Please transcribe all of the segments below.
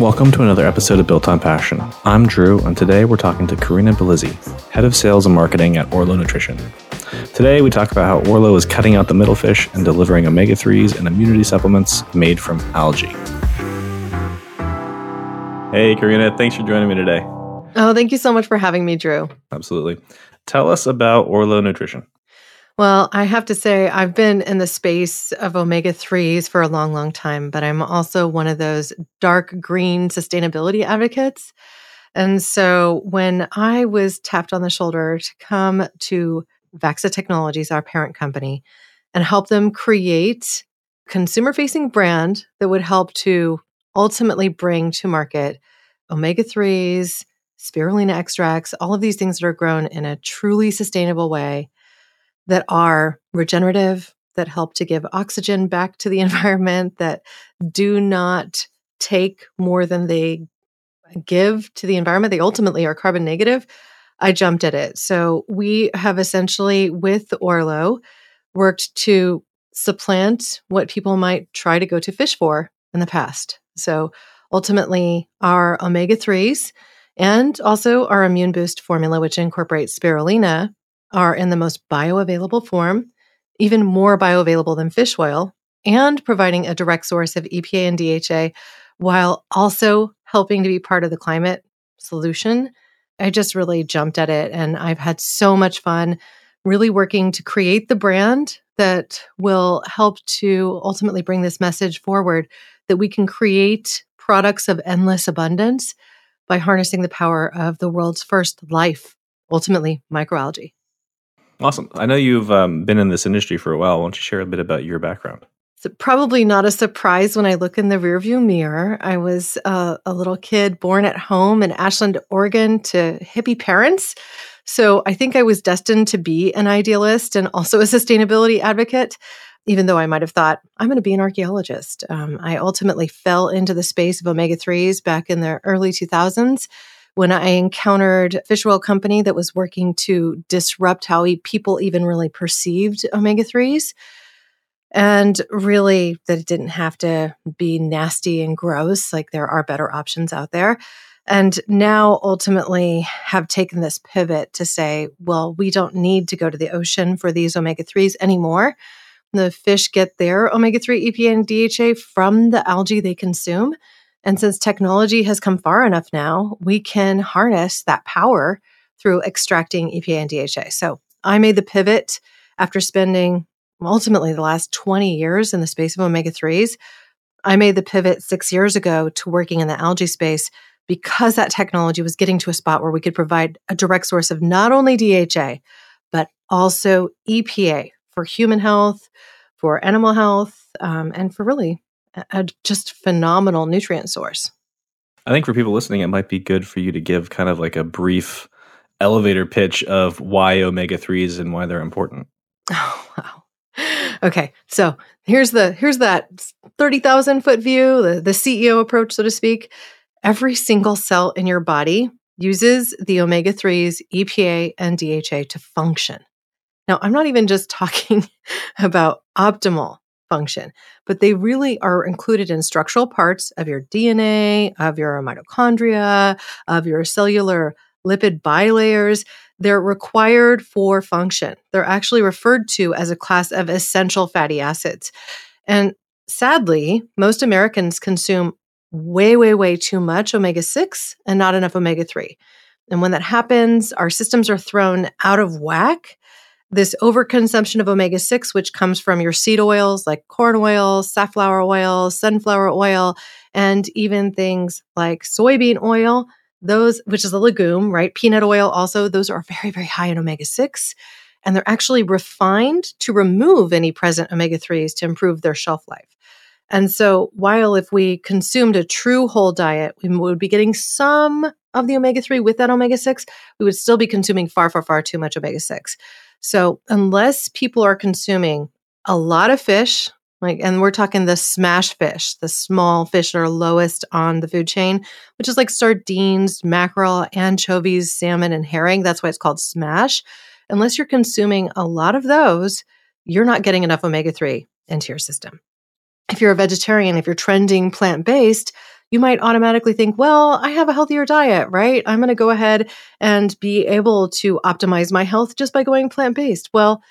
Welcome to another episode of Built on Passion. I'm Drew, and today we're talking to Karina Belizzi, Head of Sales and Marketing at Orlo Nutrition. Today we talk about how Orlo is cutting out the middle fish and delivering omega 3s and immunity supplements made from algae. Hey, Karina, thanks for joining me today. Oh, thank you so much for having me, Drew. Absolutely. Tell us about Orlo Nutrition. Well, I have to say, I've been in the space of omega 3s for a long, long time, but I'm also one of those dark green sustainability advocates. And so when I was tapped on the shoulder to come to Vaxa Technologies, our parent company, and help them create consumer facing brand that would help to ultimately bring to market omega 3s, spirulina extracts, all of these things that are grown in a truly sustainable way that are regenerative, that help to give oxygen back to the environment, that do not take more than they give to the environment. They ultimately are carbon negative. I jumped at it. So we have essentially, with Orlo, worked to supplant what people might try to go to fish for in the past. So ultimately, our omega 3s and also our immune boost formula, which incorporates spirulina, are in the most bioavailable form, even more bioavailable than fish oil, and providing a direct source of EPA and DHA while also helping to be part of the climate solution. I just really jumped at it and I've had so much fun really working to create the brand that will help to ultimately bring this message forward that we can create products of endless abundance by harnessing the power of the world's first life, ultimately microalgae. Awesome. I know you've um, been in this industry for a while. Why don't you share a bit about your background? It's probably not a surprise when I look in the rearview mirror. I was uh, a little kid born at home in Ashland, Oregon to hippie parents. So I think I was destined to be an idealist and also a sustainability advocate, even though I might have thought, I'm going to be an archaeologist. Um, I ultimately fell into the space of omega 3s back in the early 2000s when I encountered fish oil company that was working to disrupt how people even really perceived omega 3s. And really, that it didn't have to be nasty and gross. Like there are better options out there. And now ultimately have taken this pivot to say, well, we don't need to go to the ocean for these omega 3s anymore. The fish get their omega 3 EPA and DHA from the algae they consume. And since technology has come far enough now, we can harness that power through extracting EPA and DHA. So I made the pivot after spending ultimately the last 20 years in the space of omega 3s. I made the pivot six years ago to working in the algae space because that technology was getting to a spot where we could provide a direct source of not only DHA, but also EPA for human health, for animal health, um, and for really a just phenomenal nutrient source. I think for people listening, it might be good for you to give kind of like a brief elevator pitch of why omega 3s and why they're important. Oh, wow. Okay. So here's the here's that 30,000 foot view, the, the CEO approach, so to speak. Every single cell in your body uses the omega 3s, EPA, and DHA to function. Now, I'm not even just talking about optimal function, but they really are included in structural parts of your DNA, of your mitochondria, of your cellular lipid bilayers. They're required for function. They're actually referred to as a class of essential fatty acids. And sadly, most Americans consume way, way, way too much omega 6 and not enough omega 3. And when that happens, our systems are thrown out of whack this overconsumption of omega 6, which comes from your seed oils like corn oil, safflower oil, sunflower oil, and even things like soybean oil, those, which is a legume, right? Peanut oil also, those are very, very high in omega 6. And they're actually refined to remove any present omega 3s to improve their shelf life. And so, while if we consumed a true whole diet, we would be getting some of the omega 3 with that omega 6, we would still be consuming far, far, far too much omega 6. So, unless people are consuming a lot of fish, like, and we're talking the smash fish, the small fish that are lowest on the food chain, which is like sardines, mackerel, anchovies, salmon, and herring. That's why it's called smash. Unless you're consuming a lot of those, you're not getting enough omega 3 into your system. If you're a vegetarian, if you're trending plant based, you might automatically think, well, I have a healthier diet, right? I'm going to go ahead and be able to optimize my health just by going plant based. Well,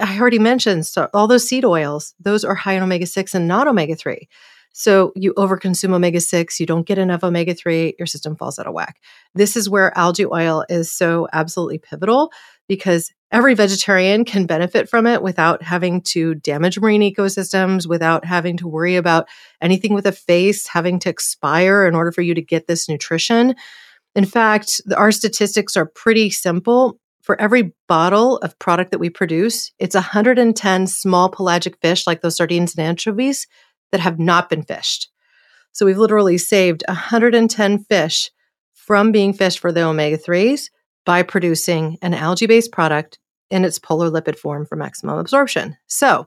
I already mentioned so all those seed oils, those are high in omega 6 and not omega 3. So you overconsume omega 6, you don't get enough omega 3, your system falls out of whack. This is where algae oil is so absolutely pivotal because every vegetarian can benefit from it without having to damage marine ecosystems, without having to worry about anything with a face having to expire in order for you to get this nutrition. In fact, our statistics are pretty simple. For every bottle of product that we produce, it's 110 small pelagic fish like those sardines and anchovies that have not been fished. So we've literally saved 110 fish from being fished for the omega 3s by producing an algae based product in its polar lipid form for maximum absorption. So,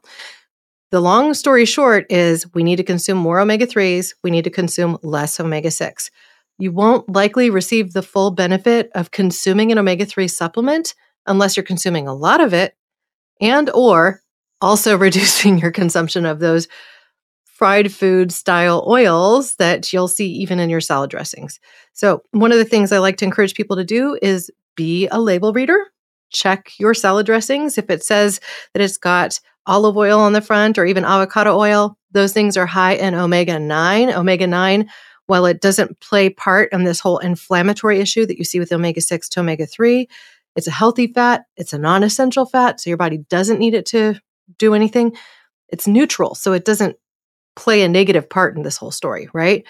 the long story short is we need to consume more omega 3s, we need to consume less omega 6. You won't likely receive the full benefit of consuming an omega 3 supplement unless you're consuming a lot of it and or also reducing your consumption of those fried food style oils that you'll see even in your salad dressings. So, one of the things I like to encourage people to do is be a label reader. Check your salad dressings. If it says that it's got olive oil on the front or even avocado oil, those things are high in omega 9. Omega 9, while it doesn't play part in this whole inflammatory issue that you see with omega 6 to omega 3, it's a healthy fat, it's a non essential fat, so your body doesn't need it to do anything. It's neutral, so it doesn't play a negative part in this whole story, right?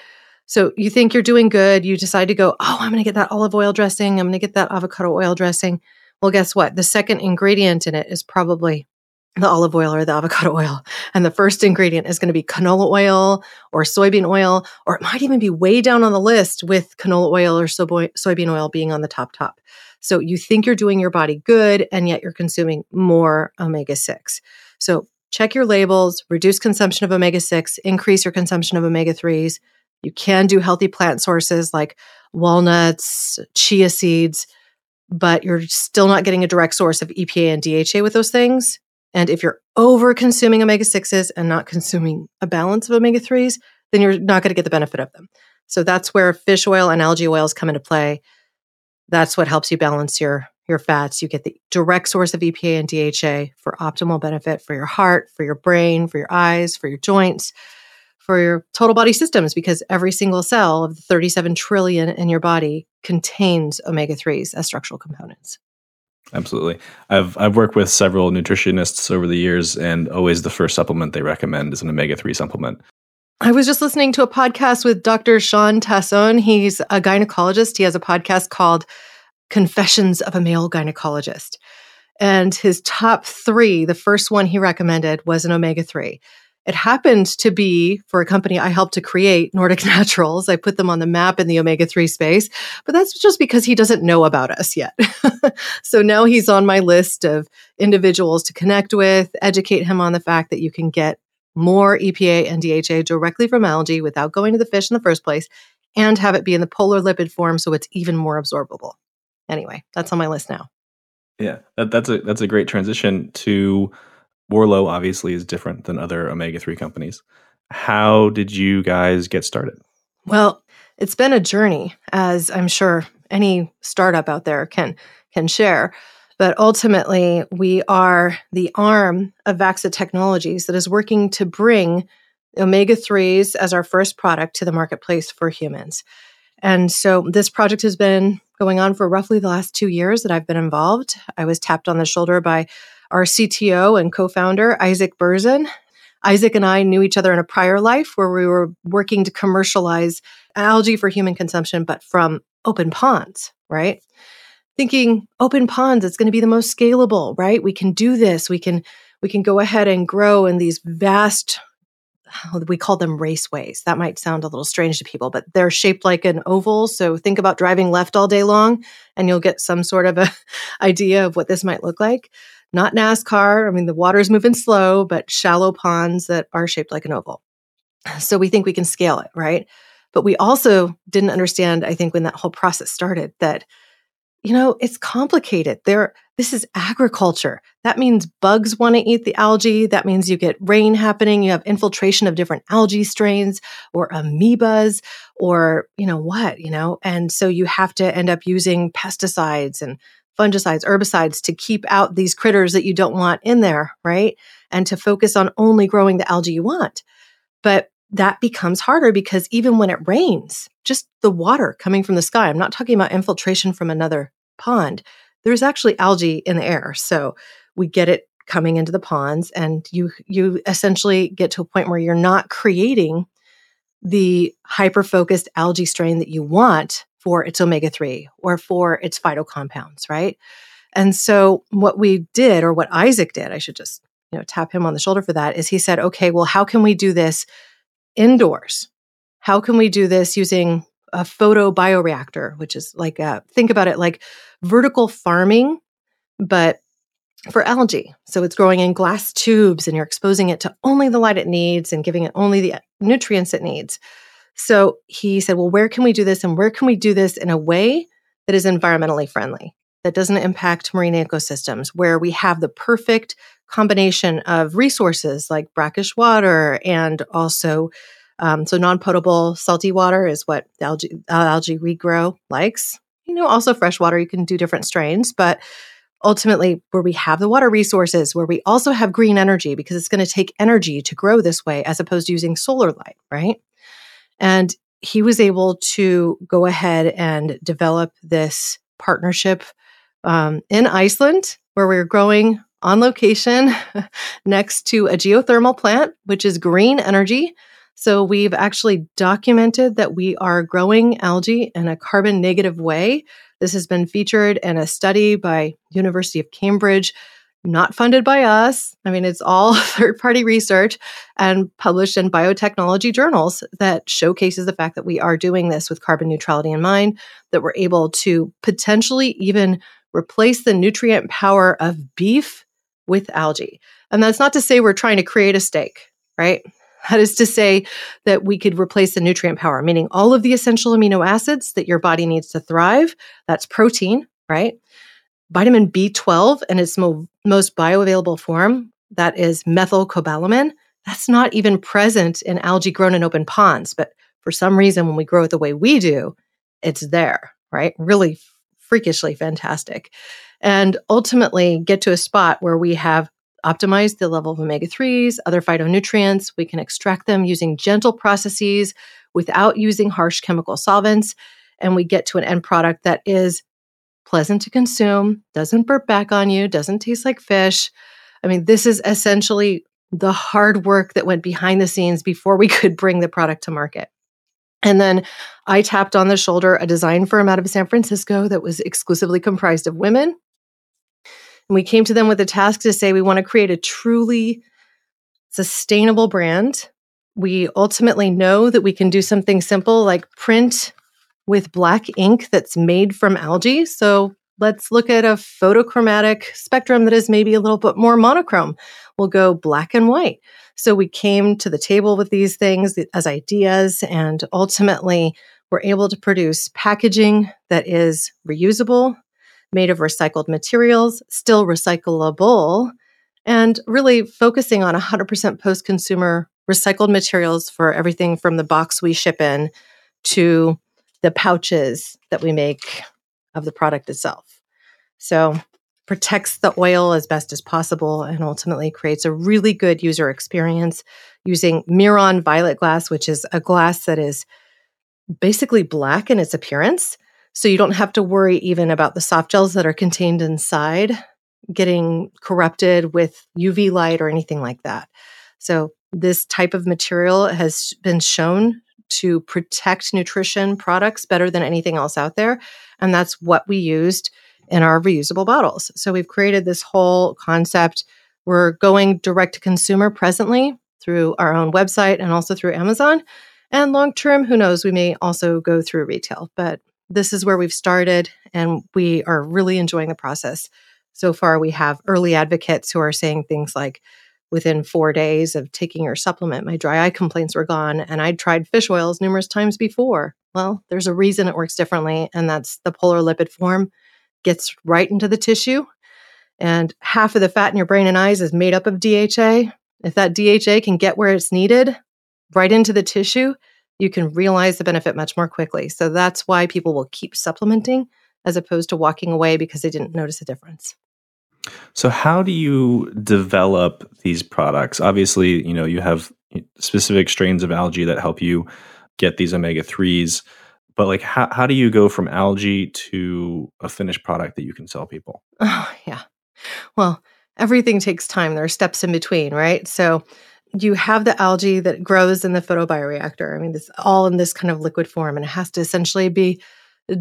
So you think you're doing good, you decide to go, oh, I'm going to get that olive oil dressing, I'm going to get that avocado oil dressing. Well, guess what? The second ingredient in it is probably the olive oil or the avocado oil. And the first ingredient is going to be canola oil or soybean oil, or it might even be way down on the list with canola oil or soybean oil being on the top top. So you think you're doing your body good, and yet you're consuming more omega 6. So check your labels, reduce consumption of omega 6, increase your consumption of omega 3s. You can do healthy plant sources like walnuts, chia seeds, but you're still not getting a direct source of EPA and DHA with those things. And if you're over consuming omega 6s and not consuming a balance of omega 3s, then you're not going to get the benefit of them. So that's where fish oil and algae oils come into play. That's what helps you balance your your fats. You get the direct source of EPA and DHA for optimal benefit for your heart, for your brain, for your eyes, for your joints, for your total body systems, because every single cell of the 37 trillion in your body contains omega 3s as structural components. Absolutely. I've I've worked with several nutritionists over the years and always the first supplement they recommend is an omega 3 supplement. I was just listening to a podcast with Dr. Sean Tassone. He's a gynecologist. He has a podcast called Confessions of a Male Gynecologist. And his top three, the first one he recommended was an omega 3. It happened to be for a company I helped to create, Nordic Naturals. I put them on the map in the omega 3 space, but that's just because he doesn't know about us yet. so now he's on my list of individuals to connect with, educate him on the fact that you can get more EPA and DHA directly from algae without going to the fish in the first place and have it be in the polar lipid form so it's even more absorbable anyway, that's on my list now. Yeah, that, that's a that's a great transition to Orlo. Obviously, is different than other omega three companies. How did you guys get started? Well, it's been a journey, as I'm sure any startup out there can can share. But ultimately, we are the arm of Vaxa Technologies that is working to bring omega 3s as our first product to the marketplace for humans. And so this project has been going on for roughly the last two years that I've been involved. I was tapped on the shoulder by our CTO and co founder, Isaac Berzin. Isaac and I knew each other in a prior life where we were working to commercialize algae for human consumption, but from open ponds, right? Thinking open ponds, it's going to be the most scalable, right? We can do this. We can we can go ahead and grow in these vast we call them raceways. That might sound a little strange to people, but they're shaped like an oval. So think about driving left all day long and you'll get some sort of a idea of what this might look like. Not NASCAR. I mean, the water's moving slow, but shallow ponds that are shaped like an oval. So we think we can scale it, right? But we also didn't understand, I think, when that whole process started, that you know, it's complicated. There, this is agriculture. That means bugs want to eat the algae. That means you get rain happening. You have infiltration of different algae strains or amoebas or, you know, what, you know, and so you have to end up using pesticides and fungicides, herbicides to keep out these critters that you don't want in there, right? And to focus on only growing the algae you want. But that becomes harder because even when it rains, just the water coming from the sky, I'm not talking about infiltration from another pond, there's actually algae in the air. So we get it coming into the ponds and you you essentially get to a point where you're not creating the hyper focused algae strain that you want for its omega 3 or for its phyto compounds, right? And so what we did or what Isaac did, I should just, you know, tap him on the shoulder for that is he said, "Okay, well how can we do this indoors? How can we do this using a photo bioreactor, which is like a, think about it like vertical farming, but for algae. So it's growing in glass tubes and you're exposing it to only the light it needs and giving it only the nutrients it needs. So he said, Well, where can we do this? And where can we do this in a way that is environmentally friendly, that doesn't impact marine ecosystems, where we have the perfect combination of resources like brackish water and also um, so non-potable salty water is what algae, uh, algae regrow likes. You know, also fresh water, you can do different strains, but ultimately where we have the water resources, where we also have green energy because it's going to take energy to grow this way as opposed to using solar light, right? And he was able to go ahead and develop this partnership um, in Iceland where we we're growing on location next to a geothermal plant, which is green energy so we've actually documented that we are growing algae in a carbon negative way. This has been featured in a study by University of Cambridge, not funded by us. I mean, it's all third party research and published in biotechnology journals that showcases the fact that we are doing this with carbon neutrality in mind, that we're able to potentially even replace the nutrient power of beef with algae. And that's not to say we're trying to create a steak, right? That is to say that we could replace the nutrient power, meaning all of the essential amino acids that your body needs to thrive. That's protein, right? Vitamin B12 in its mo- most bioavailable form, that is methylcobalamin. That's not even present in algae grown in open ponds, but for some reason, when we grow it the way we do, it's there, right? Really freakishly fantastic. And ultimately get to a spot where we have optimized the level of omega 3s, other phytonutrients. We can extract them using gentle processes without using harsh chemical solvents. And we get to an end product that is pleasant to consume, doesn't burp back on you, doesn't taste like fish. I mean, this is essentially the hard work that went behind the scenes before we could bring the product to market. And then I tapped on the shoulder a design firm out of San Francisco that was exclusively comprised of women and we came to them with a task to say we want to create a truly sustainable brand. We ultimately know that we can do something simple like print with black ink that's made from algae. So let's look at a photochromatic spectrum that is maybe a little bit more monochrome. We'll go black and white. So we came to the table with these things as ideas and ultimately we're able to produce packaging that is reusable, made of recycled materials, still recyclable, and really focusing on 100% post consumer recycled materials for everything from the box we ship in to the pouches that we make of the product itself. So, protects the oil as best as possible and ultimately creates a really good user experience using Miron Violet glass, which is a glass that is basically black in its appearance so you don't have to worry even about the soft gels that are contained inside getting corrupted with UV light or anything like that. So this type of material has been shown to protect nutrition products better than anything else out there. And that's what we used in our reusable bottles. So we've created this whole concept. We're going direct to consumer presently through our own website and also through Amazon. And long term, who knows, we may also go through retail. But this is where we've started and we are really enjoying the process. So far, we have early advocates who are saying things like, within four days of taking your supplement, my dry eye complaints were gone. And I'd tried fish oils numerous times before. Well, there's a reason it works differently, and that's the polar lipid form gets right into the tissue. And half of the fat in your brain and eyes is made up of DHA. If that DHA can get where it's needed, right into the tissue, you can realize the benefit much more quickly. So that's why people will keep supplementing as opposed to walking away because they didn't notice a difference. So how do you develop these products? Obviously, you know, you have specific strains of algae that help you get these omega 3s, but like how how do you go from algae to a finished product that you can sell people? Oh, yeah. Well, everything takes time. There are steps in between, right? So you have the algae that grows in the photobioreactor. I mean, it's all in this kind of liquid form and it has to essentially be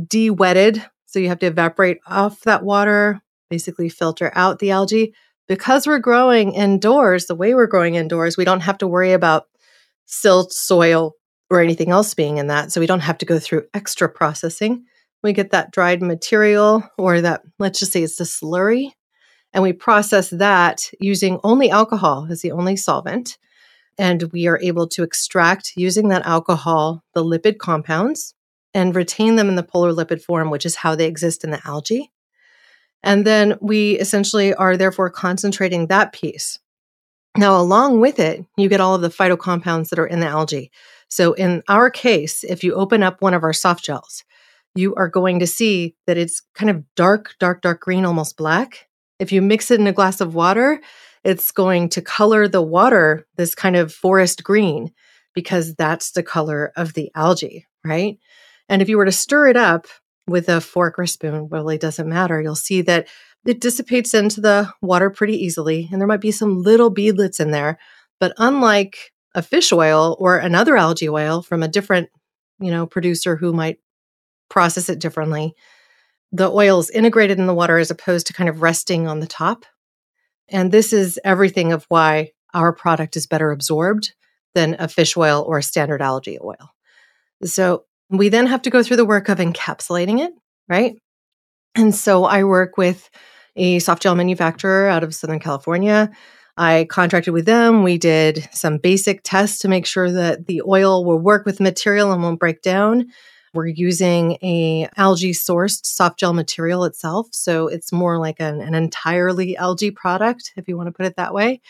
de-wetted. So you have to evaporate off that water, basically filter out the algae. Because we're growing indoors, the way we're growing indoors, we don't have to worry about silt, soil, or anything else being in that. So we don't have to go through extra processing. We get that dried material or that, let's just say it's the slurry, and we process that using only alcohol as the only solvent. And we are able to extract using that alcohol the lipid compounds and retain them in the polar lipid form, which is how they exist in the algae. And then we essentially are therefore concentrating that piece. Now, along with it, you get all of the phytocompounds that are in the algae. So, in our case, if you open up one of our soft gels, you are going to see that it's kind of dark, dark, dark green, almost black. If you mix it in a glass of water, it's going to color the water this kind of forest green because that's the color of the algae, right? And if you were to stir it up with a fork or spoon, really doesn't matter. You'll see that it dissipates into the water pretty easily, and there might be some little beadlets in there. But unlike a fish oil or another algae oil from a different, you know, producer who might process it differently, the oil is integrated in the water as opposed to kind of resting on the top. And this is everything of why our product is better absorbed than a fish oil or a standard algae oil. So we then have to go through the work of encapsulating it, right? And so I work with a soft gel manufacturer out of Southern California. I contracted with them. We did some basic tests to make sure that the oil will work with the material and won't break down. We're using a algae sourced soft gel material itself. So it's more like an, an entirely algae product, if you want to put it that way.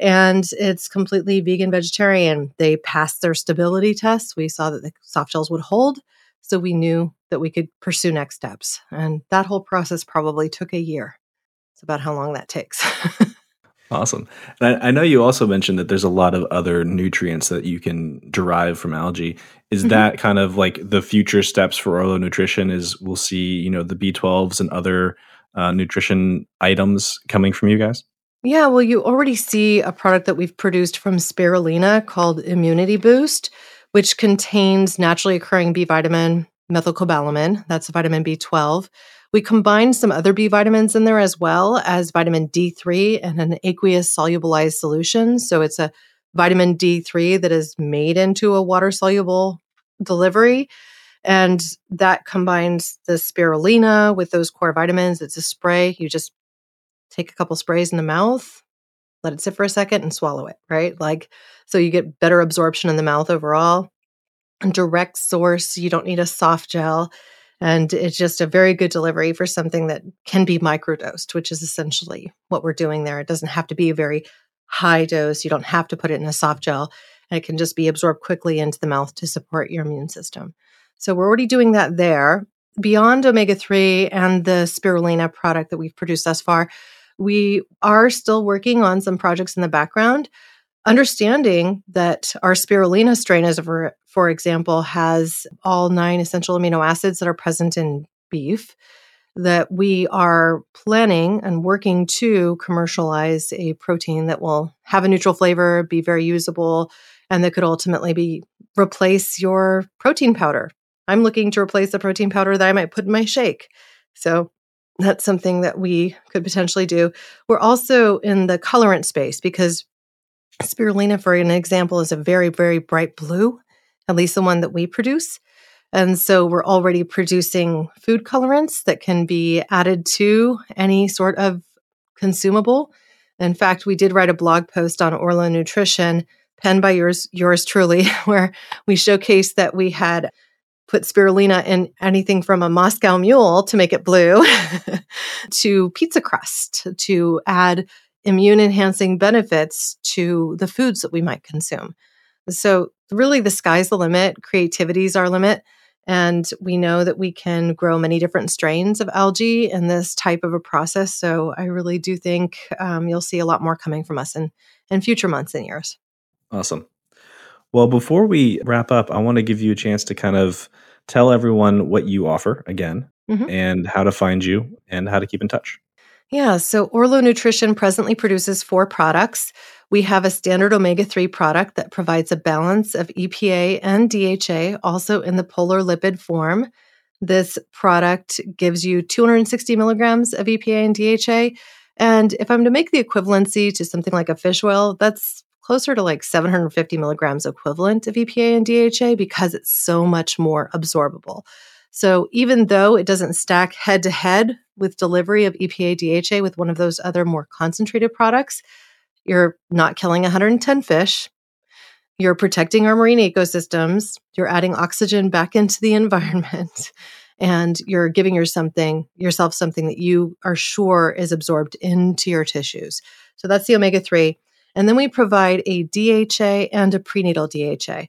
And it's completely vegan vegetarian. They passed their stability tests. We saw that the soft gels would hold. So we knew that we could pursue next steps. And that whole process probably took a year. It's about how long that takes. Awesome. And I, I, know you also mentioned that there's a lot of other nutrients that you can derive from algae. Is mm-hmm. that kind of like the future steps for Orlo Nutrition? Is we'll see, you know, the B12s and other uh, nutrition items coming from you guys? Yeah, well, you already see a product that we've produced from spirulina called Immunity Boost, which contains naturally occurring B vitamin, methylcobalamin, that's vitamin B12 we combined some other B vitamins in there as well as vitamin D3 and an aqueous solubilized solution. So it's a vitamin D3 that is made into a water soluble delivery. And that combines the spirulina with those core vitamins. It's a spray. You just take a couple sprays in the mouth, let it sit for a second, and swallow it, right? Like, so you get better absorption in the mouth overall. Direct source, you don't need a soft gel. And it's just a very good delivery for something that can be microdosed, which is essentially what we're doing there. It doesn't have to be a very high dose. You don't have to put it in a soft gel. And it can just be absorbed quickly into the mouth to support your immune system. So we're already doing that there. Beyond omega 3 and the spirulina product that we've produced thus far, we are still working on some projects in the background understanding that our spirulina strain, as for, for example, has all nine essential amino acids that are present in beef, that we are planning and working to commercialize a protein that will have a neutral flavor, be very usable, and that could ultimately be replace your protein powder. I'm looking to replace the protein powder that I might put in my shake. So that's something that we could potentially do. We're also in the colorant space because Spirulina, for an example, is a very, very bright blue, at least the one that we produce. And so we're already producing food colorants that can be added to any sort of consumable. In fact, we did write a blog post on Orlo Nutrition, penned by yours, yours truly, where we showcased that we had put spirulina in anything from a Moscow mule to make it blue to pizza crust to add immune enhancing benefits to the foods that we might consume. So, really, the sky's the limit, creativity is our limit. And we know that we can grow many different strains of algae in this type of a process. So, I really do think um, you'll see a lot more coming from us in, in future months and years. Awesome. Well, before we wrap up, I want to give you a chance to kind of tell everyone what you offer again mm-hmm. and how to find you and how to keep in touch. Yeah, so Orlo Nutrition presently produces four products. We have a standard omega 3 product that provides a balance of EPA and DHA, also in the polar lipid form. This product gives you 260 milligrams of EPA and DHA. And if I'm to make the equivalency to something like a fish oil, that's closer to like 750 milligrams equivalent of EPA and DHA because it's so much more absorbable. So even though it doesn't stack head to head with delivery of EPA DHA with one of those other more concentrated products, you're not killing 110 fish. You're protecting our marine ecosystems. You're adding oxygen back into the environment. And you're giving your something, yourself something that you are sure is absorbed into your tissues. So that's the omega 3. And then we provide a DHA and a prenatal DHA.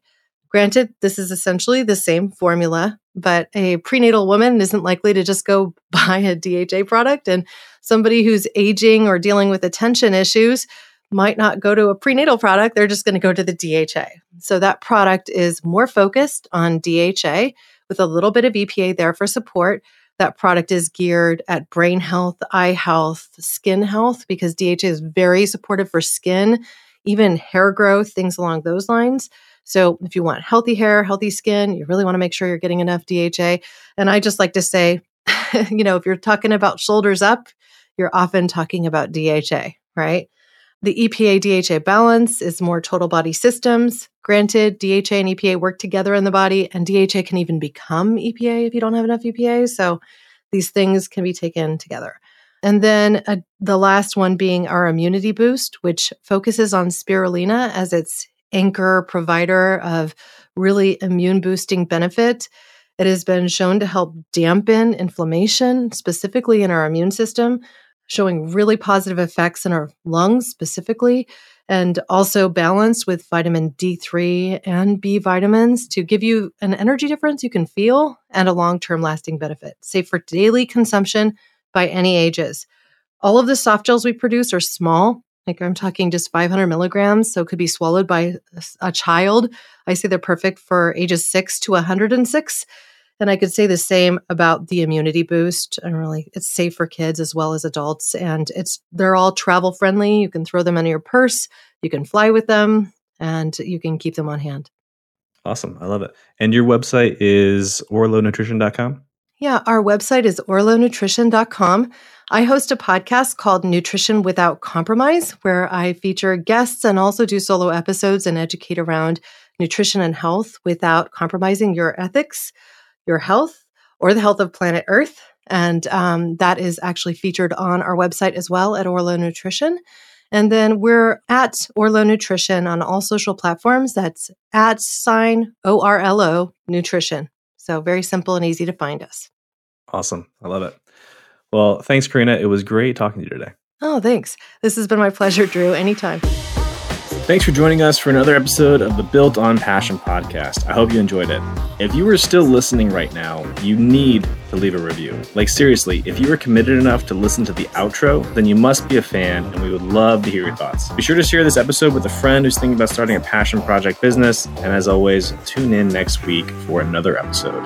Granted, this is essentially the same formula, but a prenatal woman isn't likely to just go buy a DHA product. And somebody who's aging or dealing with attention issues might not go to a prenatal product. They're just going to go to the DHA. So that product is more focused on DHA with a little bit of EPA there for support that product is geared at brain health, eye health, skin health, because DHA is very supportive for skin, even hair growth, things along those lines. So, if you want healthy hair, healthy skin, you really want to make sure you're getting enough DHA. And I just like to say, you know, if you're talking about shoulders up, you're often talking about DHA, right? The EPA DHA balance is more total body systems. Granted, DHA and EPA work together in the body, and DHA can even become EPA if you don't have enough EPA. So these things can be taken together. And then uh, the last one being our immunity boost, which focuses on spirulina as its anchor provider of really immune boosting benefit. It has been shown to help dampen inflammation, specifically in our immune system, showing really positive effects in our lungs specifically, and also balanced with vitamin D3 and B vitamins to give you an energy difference you can feel and a long term lasting benefit, safe for daily consumption by any ages. All of the soft gels we produce are small. Like I'm talking just 500 milligrams, so it could be swallowed by a child. I say they're perfect for ages 6 to 106. And I could say the same about the immunity boost. And really, it's safe for kids as well as adults. And it's they're all travel friendly. You can throw them in your purse, you can fly with them, and you can keep them on hand. Awesome. I love it. And your website is orlonutrition.com? Yeah, our website is orlonutrition.com. I host a podcast called Nutrition Without Compromise, where I feature guests and also do solo episodes and educate around nutrition and health without compromising your ethics your health or the health of planet Earth. And um, that is actually featured on our website as well at Orlo Nutrition. And then we're at Orlo Nutrition on all social platforms. That's at sign O R L O Nutrition. So very simple and easy to find us. Awesome. I love it. Well, thanks, Karina. It was great talking to you today. Oh, thanks. This has been my pleasure, Drew. Anytime. Thanks for joining us for another episode of the Built on Passion podcast. I hope you enjoyed it. If you are still listening right now, you need to leave a review. Like, seriously, if you are committed enough to listen to the outro, then you must be a fan, and we would love to hear your thoughts. Be sure to share this episode with a friend who's thinking about starting a passion project business. And as always, tune in next week for another episode.